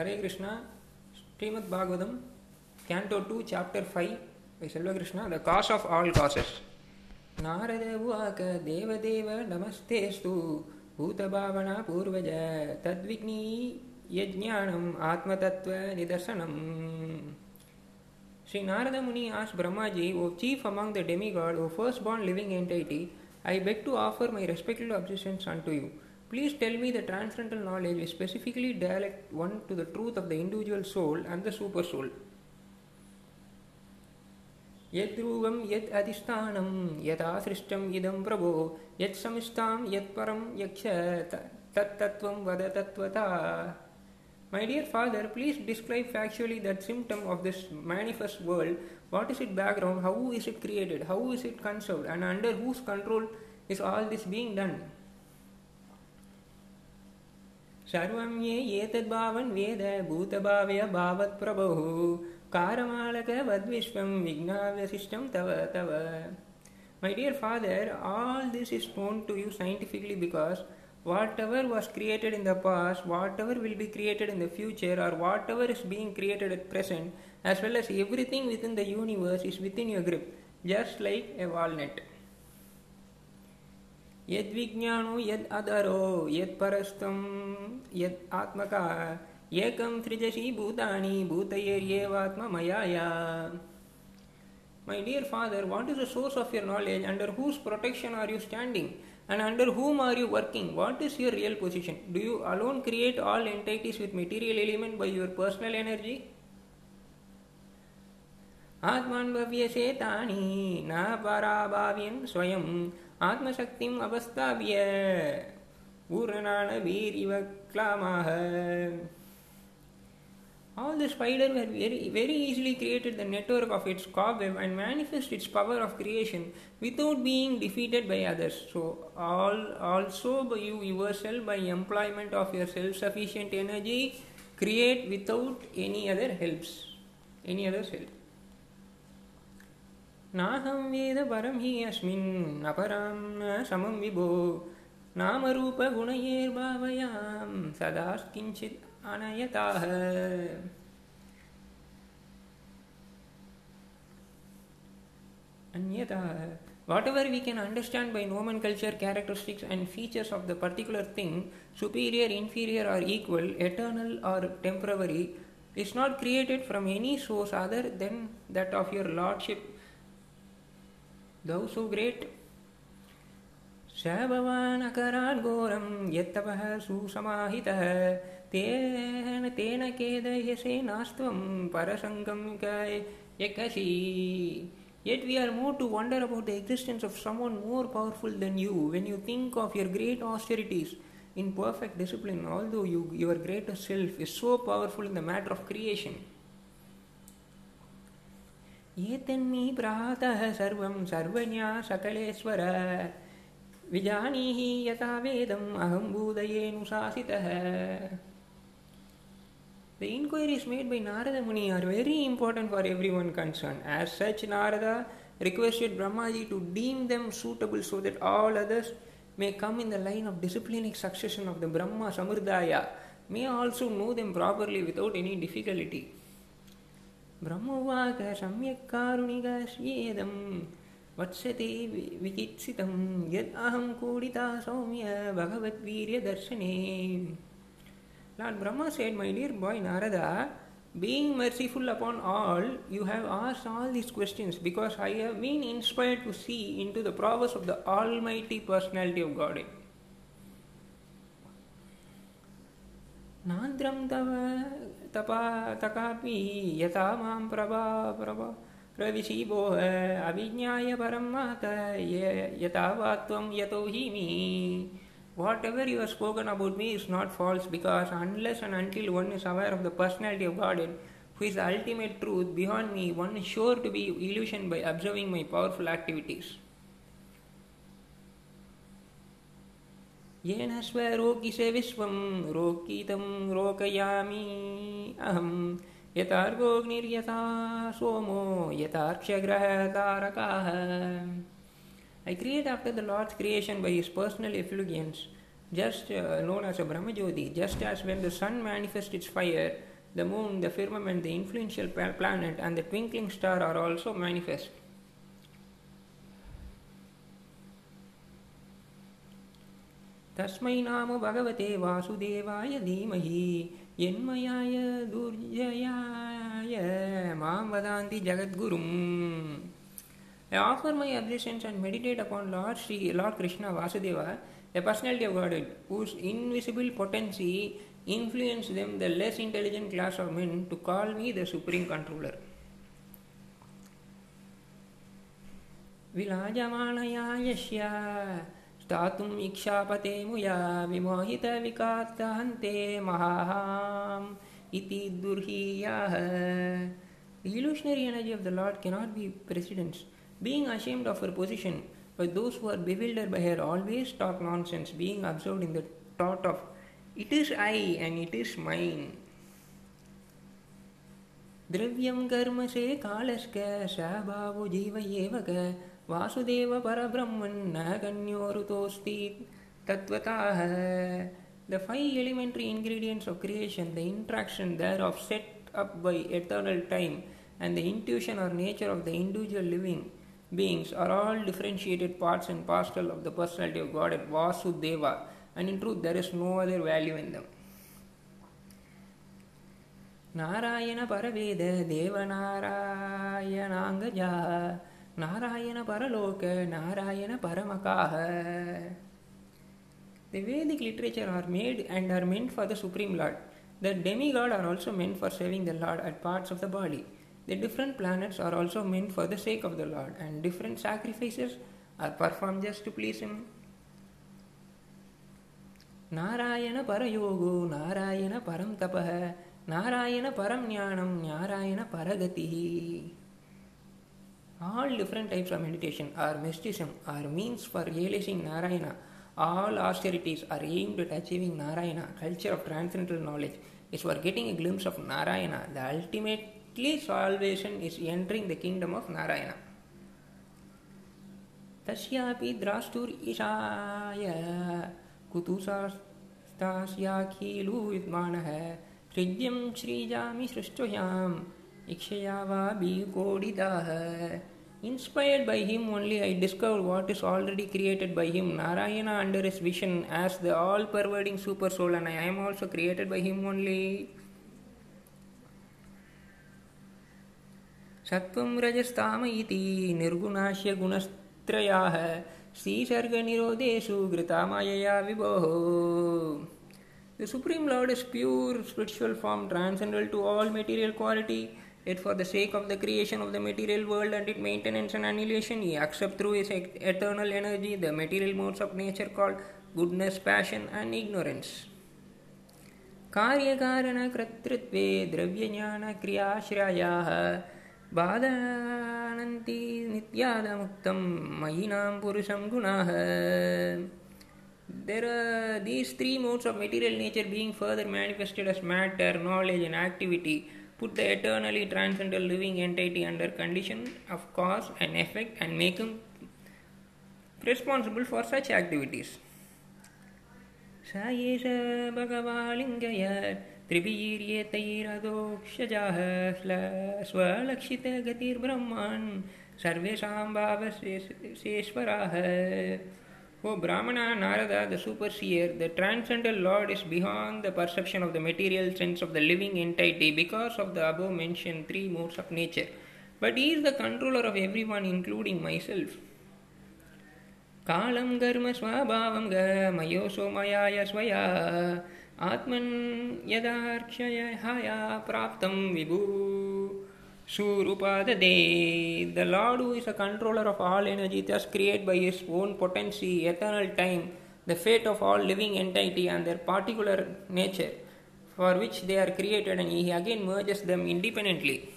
Hare Krishna Srimad Bhagavatam canto two chapter five by Selvakrishna the cause of all causes Narada உவாக தேவதேவ நமஸ்தேஸ்து பூதபாவனா பூர்வஜ தத்விக்னி யஜ்ஞானம் ஆத்மதத்துவ நிதர்சனம் Sri Narada Muni asked Brahmaji, O chief among the demigod, O first born living entity, I beg to offer my respectful obeisances unto you. Please tell me the transcendental knowledge which specifically direct one to the truth of the individual soul and the super soul. यद्रूपं यद् अधिष्ठानं यथासृष्टम् इदं प्रभो यत्समिष्टां यत्परं यक्ष तत्तत्त्वं वद तत्त्वता My dear father, please describe factually that symptom of this manifest world. What is its background? How is it created? How is it conserved? And under whose control is all this being done? सर्वं ये एतद्भावन् वेद भूतभावय भावत्प्रभुः कारमालकवद्विश्वं विघ्नाव्यशिष्टं तव तव My dear father, all this is known to you scientifically because whatever was created in the past, whatever will be created in the future, or whatever is being created at present, as well as everything within the universe is within your grip, just like a walnut. यद्विज्ञानो यद् अधरो यत् परस्तं आत्मका एकं सृजसि भूतानि भूतयेर्येवात्ममयाया My dear father, what is the source of your knowledge? Under whose protection are you standing? And under whom are you working? What is your real position? Do you alone create all entities with material element by your personal energy? आत्मान्भव्यसे तानि न पराभाव्यन् स्वयम् आत्मशक्तिम् अवस्थाप्य ऊर्णानवीरिव क्लामाः All the spider were very, very easily created the network of its cobweb and manifest its power of creation without being defeated by others. So, all also by you yourself by employment of your self-sufficient energy create without any other helps, any other's help. नाहं वेद परं हि अस्मिन् अपरां न समं विभो नामरूपगुणैर्भावयां सदा किञ्चित् अनयताः अन्यथा Whatever we can understand by nomenclature, characteristics, and features of the particular thing, superior, inferior, or equal, eternal, or temporary, is not created from any source other than that of your Lordship, thou so great. स भवान् अकरान् घोरं यत्तपः सुसमाहितः तेन तेन केदयसे नास्त्वं परसङ्गं यकसि Yet we are moved to wonder about the existence of someone more powerful than you when you think of your great austerities in perfect discipline, although you, your greater self is so powerful in the matter of creation. एतन्मी प्रातः सर्वं सर्वज्ञा सकलेश्वर विजानीहि यथा वेदम् अहं भूदयेऽनुशासितः The inquiries made by Narada Muni are very important for everyone concerned. As such, Narada requested Brahmaji to deem them suitable so that all others may come in the line of disciplinic succession of the Brahma Samurdaya, may also know them properly without any difficulty. ब्रह्मवाक सम्यक् कारुणिकस्येदं वत्सते विचित्सितं यद् अहं कूडिता सौम्य भगवद्वीर्यदर्शने Lord Brahma said, My dear boy Narada, being merciful upon all, you have asked all these questions because I have been inspired to see into the prowess of the Almighty Personality of Godhead. नान्द्रं तव तपा तकापि यथा मां प्रभा प्रभा प्रविशीभोः अविज्ञाय परं मात यथा वा त्वं यतो हि मे Whatever you have spoken about me is not false because unless and until one is aware of the personality of Godhead, who is the ultimate truth beyond me, one is sure to be illusioned by observing my powerful activities. येन स्वरोकिशे विश्वं रोकीतं रोकयामी अहम यतार्गोग्निर्यथा सोमो यतार्क्षग्रहतारकाः I create after the Lord's creation by his personal influence just known as a brahmajyoti just as when the sun manifests its fire the moon the firmament the influential planet and the twinkling star are also manifest தஸ்மை நாம பகவதே வாசுதேவாய தீமஹி என்மயாய துர்ஜயாய மாம் வதாந்தி ஜகத்குரும் I offer my obeisances and meditate upon Lord Sri Lord Krishna Vasudeva the personality of God whose invisible potency influence them the less intelligent class of men to call me the supreme controller விலாஜமானயாயஷ்யா स्थातुम् इक्षापते मुया विमोहितविकात्तहन्ते महाहाम् इति दुर्हीयाः The illusionary energy of the Lord cannot be precedence. Being ashamed of her position, but those who are bewildered by her always talk nonsense, being absorbed in the thought of it is I and it is mine. द्रव्यं कर्म से कालस्क सहभावो जीव एव Vasudeva Ganyorutosti Tatvataha. The five elementary ingredients of creation, the interaction thereof set up by eternal time, and the intuition or nature of the individual living beings are all differentiated parts and parcel of the personality of Godhead, Vasudeva, and in truth there is no other value in them. Narayana பரவேத தேவநாராயணாங்கஜா Narayana பரலோக Narayana பரமகாக The Vedic literature are made and are meant for the Supreme Lord. The demigod are also meant for serving the Lord at parts of the body. The different planets are also meant for the sake of the Lord, and different sacrifices are performed just to please Him. Narayana பரயோகோ Narayana பரம் தப நாராயண பரம் ஞானம் Narayana பரகதிஹி All different types of meditation are mysticism, are means for realizing Narayana. All austerities are aimed at achieving Narayana. Culture of transcendental knowledge is for getting a glimpse of Narayana. The ultimately salvation is entering the kingdom of Narayana. तस्यापि द्राष्टुरीशाय कुतुसास्तास्याखिलु विद्वानः सृज्यं श्रीजामि सृष्टोयाम् इक्षया वा बीकोडिताः Inspired by him only, I discovered what is already created by him. Narayana, under his vision as the all pervading super soul, and I am also created by him only. सत्त्वं रजस्ताम इति निर्गुणास्य गुणत्रयाः श्रीसर्गनिरोधेषु घृता मायया विभोः The Supreme Lord is pure spiritual form, transcendental to all material quality. Yet, for the sake of the creation of the material world and its maintenance and annihilation, He accepts through His eternal energy the material modes of nature called goodness, passion, and ignorance. कार्यकारणकर्तृत्वे द्रव्यज्ञानक्रियाश्रयाः बाधानन्ति नित्यादमुक्तं मयिनां पुरुषं गुणाः There are these three modes of material nature being further manifested as matter, knowledge, and activity put the eternally transcendental living entity under condition of cause and effect and make him responsible for such activities. स एष भगवालिङ्गय त्रिवीर्येतैरदोक्षजाः स्वलक्षितगतिर्ब्रह्मान् सर्वेषां भावशेश्वराः O Brahmana Narada, the superseer, the transcendental Lord is beyond the perception of the material sense of the living entity because of the above mentioned three modes of nature. But he is the controller of everyone, including myself. कालं कर्म स्वभावं ग मयोऽसो मयाय स्वया आत्मन् यदार्क्षयहाया प्राप्तं विभू Surupadade, the Lord who is a controller of all energy, thus create by his own potency, eternal time, the fate of all living entity and their particular nature, for which they are created, and he again merges them independently.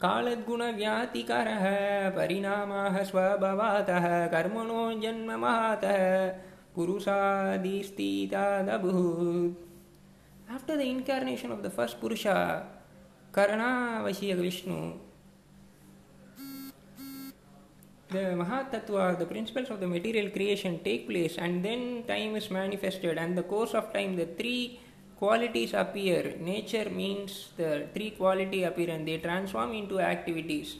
कालद्गुणव्यातिकरः परिणामाः स्वभवातः कर्मणो जन्ममातः पुरुषादिस्थितादभूत् After the incarnation of the first Purusha, Karanavashya Vishnu, the Mahatattva, the principles of the material creation take place and then time is manifested and the course of time the three qualities appear. Nature means the three quality appear and they transform into activities.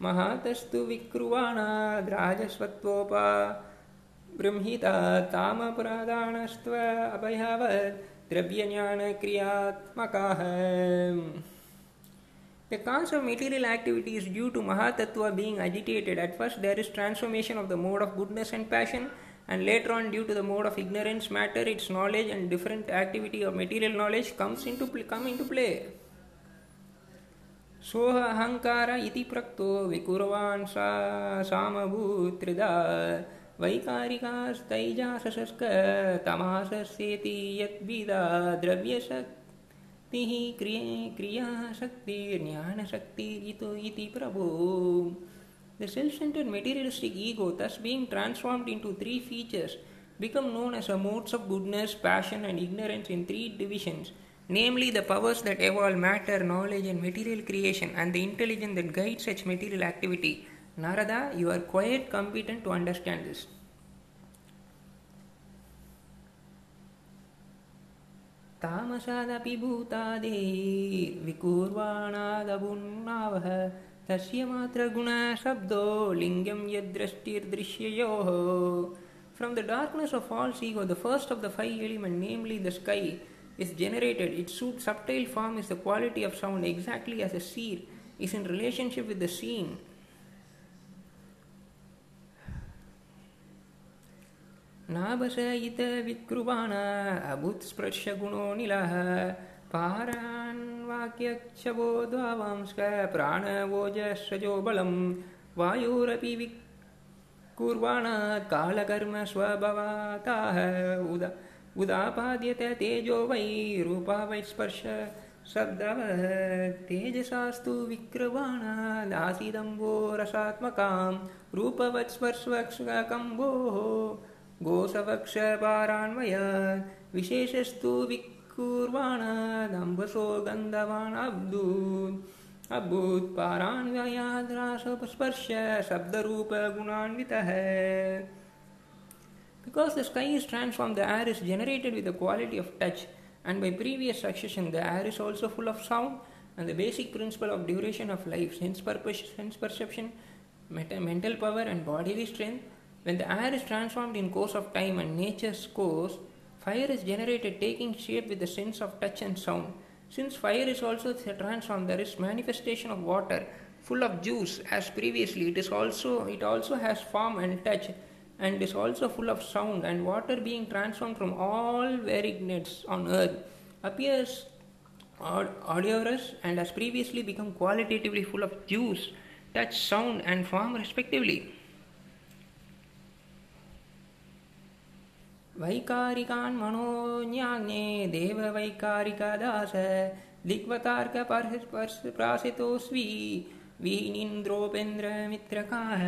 Mahatastu vikruvana drajasvatvopa pradanastva abhayavad dravyanyana kriyatmakah. The cause of material activity is due to Mahatattva being agitated. At first, there is transformation of the mode of goodness and passion, and later on, due to the mode of ignorance, matter, its knowledge, and different activity of material knowledge comes into play, come into play. सोह अहङ्कार इति प्रक्तो विकुर्वान् सा सामभूत्रिदा वैकारिकास्तैजासशस्क तमासस्येति यद्विदा द्रव्यशक् शक्ति क्रिया शक्ति ज्ञान शक्ति iti prabhu the self-centered materialistic ego thus being transformed into three features become known as a modes of goodness passion and ignorance in three divisions namely the powers that evolve matter knowledge and material creation and the intelligence that guides such material activity narada you are quite competent to understand this तामसादपि भूतादेर्विकुर्वाणादबुन्नावः तस्य मात्रगुणशब्दो लिङ्गं यद्दृष्टिर्दृश्ययोः From the darkness of false ego, the first of the five elements, namely the sky, is generated. Its subtle form is the quality of sound, exactly as a seer is in relationship with the seen. नाभसयित विकृवाण अभूत्स्पृश्यगुणो निलः। पारान् वाक्यक्षवो द्वावांस्क प्राणवोजस्रजो बलं वायुरपि विकुर्वाण कालकर्म स्वभवाताः। उद उदापाद्यत तेजो वै रूपा वै स्पर्श शब्दः तेजसास्तु विक्रवाणादासीदम्बो रसात्मकां रूपवत्स्पर्शकम्बोः गोसवक्षपारान्वय विशेषस्तु विकुर्वाणादम्बसो गन्धवान् अब्दूत् अभूत् पारान्वयाद्रासस्पर्श शब्दरूपगुणान्वितः Because the sky is transformed, the air is generated with the quality of touch, and by previous succession, the air is also full of sound and the basic principle of duration of life, sense, purpose, sense perception, mental power, and bodily strength When the air is transformed in course of time and nature's course, fire is generated taking shape with the sense of touch and sound. Since fire is also transformed, there is manifestation of water full of juice as previously. It is also it also has form and touch and is also full of sound and water being transformed from all varieties on earth appears odorous and has previously become qualitatively full of juice, touch, sound and form respectively. वैकारिकान् मनोज्ञाज्ञे देववैकारिकदास दिग्वतार्कप्रासितोऽस्वि वीनीन्द्रोपेन्द्रमित्रकाः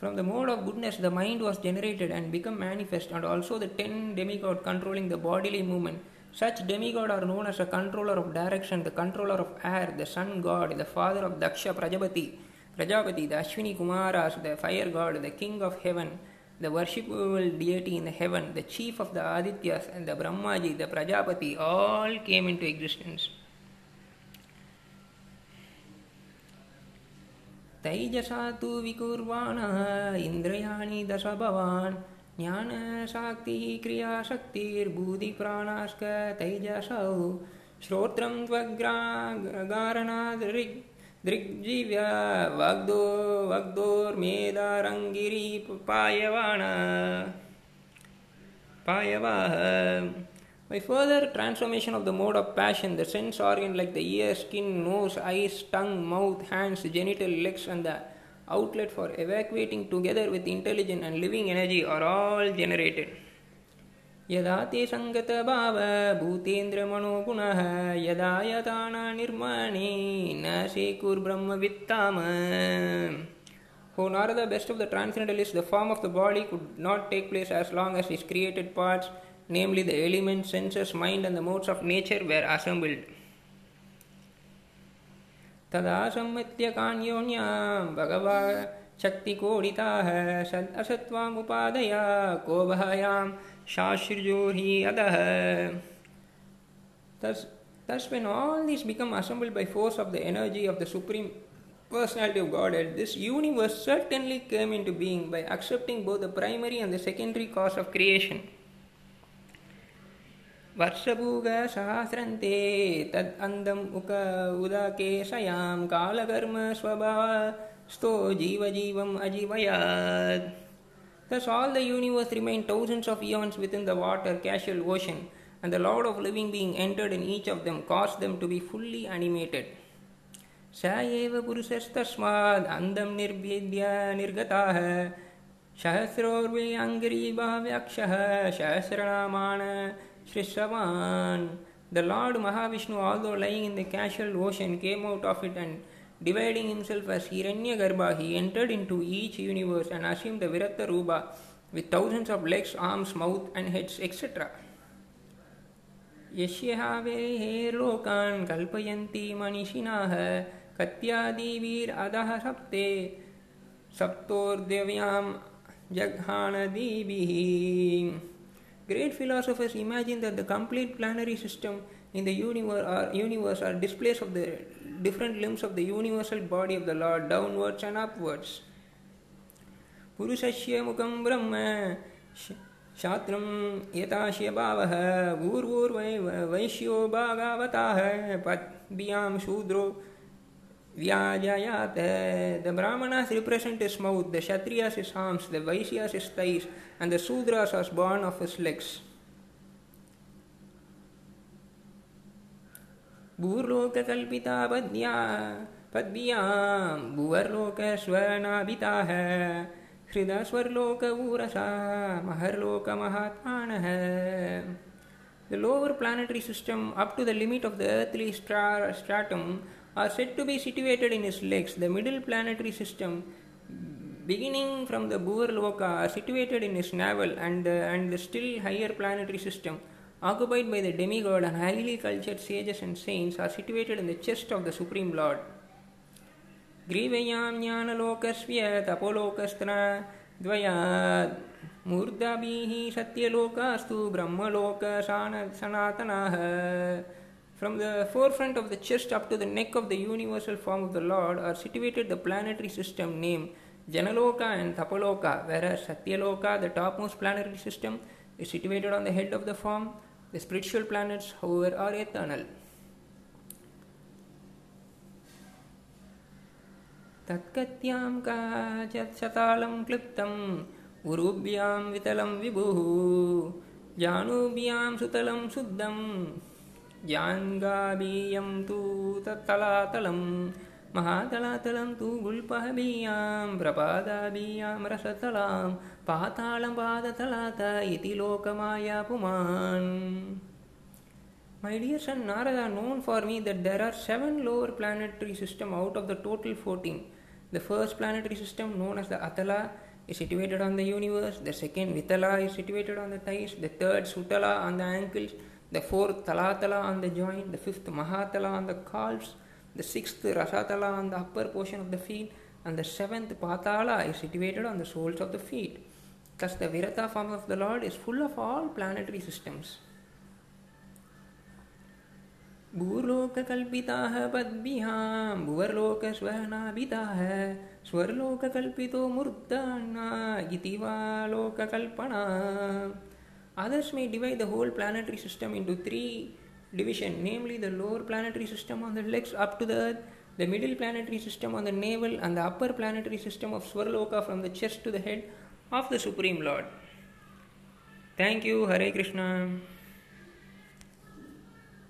From the mode of goodness, the mind was generated and become manifest, and also the ten demigods controlling the bodily movement. Such demigods are known as a controller of direction, the controller of air, the sun god, the father of Daksha Prajapati, Prajapati, the Ashwini Kumaras, the fire god, the king of heaven, the worshipable deity in the heaven, the chief of the Adityas, and the Brahmaji, the Prajapati, all came into existence. तैजसा तु विकुर्वाणः इन्द्रियाणि दश भवान् ज्ञानशाक्तिः क्रियाशक्तिर्बुधिप्राणाश्च तैजसौ श्रोत्रं त्वग्रागारणादृग् ದೃಗ್ಜಿವ್ಯಾ ವಾಗ್ದೋ ವಾಗ್ದೋರ್ಮೇದಾರಂಗಿರಿ ಪಾಯವಾಣ ಪಾಯವಾಹ By further transformation of the mode of passion, the sense organ like the ear, skin, nose, eyes, tongue, mouth, hands, genital, legs, and the outlet for evacuating together with intelligent and living energy are all generated. यदा ते सङ्गतभावभूतेन्द्रमनोगुणः यदा यथा न निर्माणे न शेकुर्ब्रह्मवित्ताम O Narada, the best of the transcendentalists, the form of the body could not take place as long as its created parts, namely the elements, senses, mind, and the modes of nature, were assembled. तदा सम्मत्य कान्योन्यां भगवा शक्तिकोडिताः सद् असत्त्वामुपादया कोभायां शाश्रुजो हि अधः Thus, thus, when all these become assembled by force of the energy of the Supreme Personality of Godhead, this universe certainly came into being by accepting both the primary and the secondary cause of creation. वर्षभूगसहस्रन्ते तद् अन्दम् उक उदकेशयां कालकर्म स्वभावस्तो जीवजीवम् अजीवयात् Thus all the universe remained thousands of eons within the water casual ocean, and the Lord of living being entered in each of them caused them to be fully animated. स एव पुरुषस्तस्माद् अन्दं निर्भेद्य निर्गताः सहस्रोर्व्यङ्गरीभाव्यक्षः सहस्रनामान् Shrishavan. The Lord Mahavishnu, although lying in the casual ocean, came out of it and Dividing himself as Hiranyagarbha, he entered into each universe and assumed the Virata Rupa with thousands of legs, arms, mouth, and heads, etc. यस्यहावेहेर्लोकान् कल्पयन्ति मनिषिणाः कत्यादिभिरधः सप्ते सप्तोर्दिव्यां जघानदिभिः Great philosophers imagine that the complete planetary system in the universe are, universe are displays of the different limbs of the universal body of the Lord, downwards and upwards. पुरुषस्य मुखं ब्रह्म शास्त्रं यथाश्य भावः ऊर्वूर्वै वैश्यो भागावताः पद्भ्यां शूद्रो व्याजयात् the brahmanas represent his mouth the kshatriyas his arms the vaishyas his thighs and the shudras are born of his legs भूर्लोककल्पिता पद्या पद्भ्यां भुवर्लोकस्वर्णाभिताः हृदस्वर्लोकऊरसा महर्लोकमहात्मानः The lower planetary system up to the limit of the earthly stratum are said to be situated in his legs. The middle planetary system, beginning from the Bhuvarloka, are situated in his navel, and the, and the still higher planetary system, occupied by the demigod and highly cultured sages and saints, are situated in the chest of the Supreme Lord. ग्रीवयां ज्ञानलोकस्य तपोलोकस्त्र द्वयात् मूर्धाभिः सत्यलोकास्तु ब्रह्मलोक सनातनाः From the forefront of the chest up to the neck of the universal form of the Lord are situated the planetary system named Janaloka and Tapaloka, whereas Satyaloka, the topmost planetary system, is situated on the head of the form. The spiritual planets, however, are eternal. तत्कत्यां काचत्शतालं क्लिप्तम् उरुभ्यां वितलं विभुः जानुभ्यां सुतलं तु तत्तलातलं महातलातलं तु गुल्पहबीयां प्रपादाबीयां रसतलां पातालं पादतलात इति लोकमाया पुमान् My dear son Narada, known for me that there are seven lower planetary systems out of the total 14. The first planetary system, known as the Atala, is situated on the universe. The second, Vitala, is situated on the thighs. The third, Sutala, on the ankles the fourth Talatala on the joint, the fifth Mahatala on the calves, the sixth Rasatala on the upper portion of the feet, and the seventh Patala is situated on the soles of the feet. Thus, the Virata form of the Lord is full of all planetary systems. भूलोककल्पिताः पद्भिहां भुवर्लोकस्वनाभिताः स्वर्लोककल्पितो मूर्धना इति वा लोककल्पना Others may divide the whole planetary system into three divisions, namely the lower planetary system on the legs up to the earth, the middle planetary system on the navel, and the upper planetary system of Swarloka from the chest to the head of the Supreme Lord. Thank you, Hare Krishna.